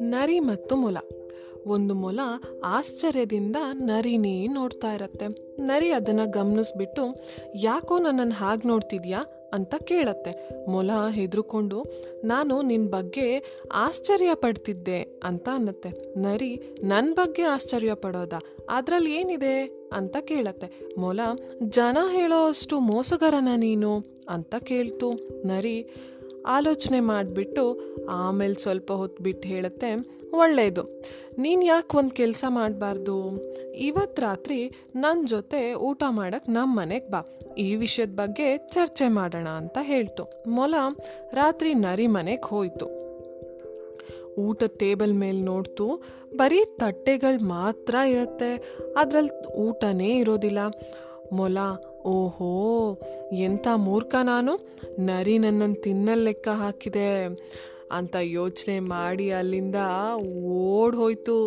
ನರಿ ಮತ್ತು ಮೊಲ. ಒಂದು ಮೊಲ ಆಶ್ಚರ್ಯದಿಂದ ನರಿನೇ ನೋಡ್ತಾ ಇರತ್ತೆ. ನರಿ ಅದನ್ನ ಗಮನಿಸ್ಬಿಟ್ಟು, ಯಾಕೋ ನನ್ನನ್ನು ಹಾಗೆ ನೋಡ್ತಿದ್ಯಾ? ಅಂತ ಕೇಳತ್ತೆ. ಮೊಲ ಹೆದರ್ಕೊಂಡು, ನಾನು ನಿನ್ನ ಬಗ್ಗೆ ಆಶ್ಚರ್ಯ ಪಡ್ತಿದ್ದೆ ಅಂತ ಅನ್ನತ್ತೆ. ನರಿ ನನ್ನ ಬಗ್ಗೆ ಆಶ್ಚರ್ಯ ಪಡೋದ? ಅದರಲ್ಲಿ ಏನಿದೆ? ಅಂತ ಕೇಳತ್ತೆ. ಮೊಲ, ಜನ ಹೇಳೋ ಅಷ್ಟು ಮೋಸಗಾರನ ನೀನು? ಅಂತ ಕೇಳ್ತು. ನರಿ, ಆಲೋಚನೆ ಮಾಡಿಬಿಟ್ಟು ಆಮೇಲೆ ಸ್ವಲ್ಪ ಹೊತ್ತು ಬಿಟ್ಟು ಹೇಳುತ್ತೆ ಒಳ್ಳೆಯದು ನೀನು ಯಾಕೆ ಒಂದು ಕೆಲಸ ಮಾಡಬಾರ್ದು? ಇವತ್ತು ರಾತ್ರಿ ನನ್ನ ಜೊತೆ ಊಟ ಮಾಡೋಕ್ಕೆ ನಮ್ಮ ಮನೆಗೆ ಬಾ. ಈ ವಿಷಯದ ಬಗ್ಗೆ ಚರ್ಚೆ ಮಾಡೋಣ ಅಂತ ಹೇಳ್ತು. ಮೊಲ, ರಾತ್ರಿ ನರಿ ಮನೆಗೆ ಹೋಯ್ತು. ಊಟದ ಟೇಬಲ್ ಮೇಲೆ ನೋಡ್ತು, ಬರೀ ತಟ್ಟೆಗಳು ಮಾತ್ರ ಇರುತ್ತೆ. ಅದ್ರಲ್ಲಿ ಊಟನೇ ಇರೋದಿಲ್ಲ. ಮೊಲ, ಓಹೋ ಎಂಥ ಮೂರ್ಖ ನಾನು. ನರಿ ನನ್ನನ್ನು ತಿನ್ನಲ್ ಲೆಕ್ಕ ಹಾಕಿದೆ ಅಂತ ಯೋಚನೆ ಮಾಡಿ ಅಲ್ಲಿಂದ ಓಡ್ ಹೋಯ್ತು.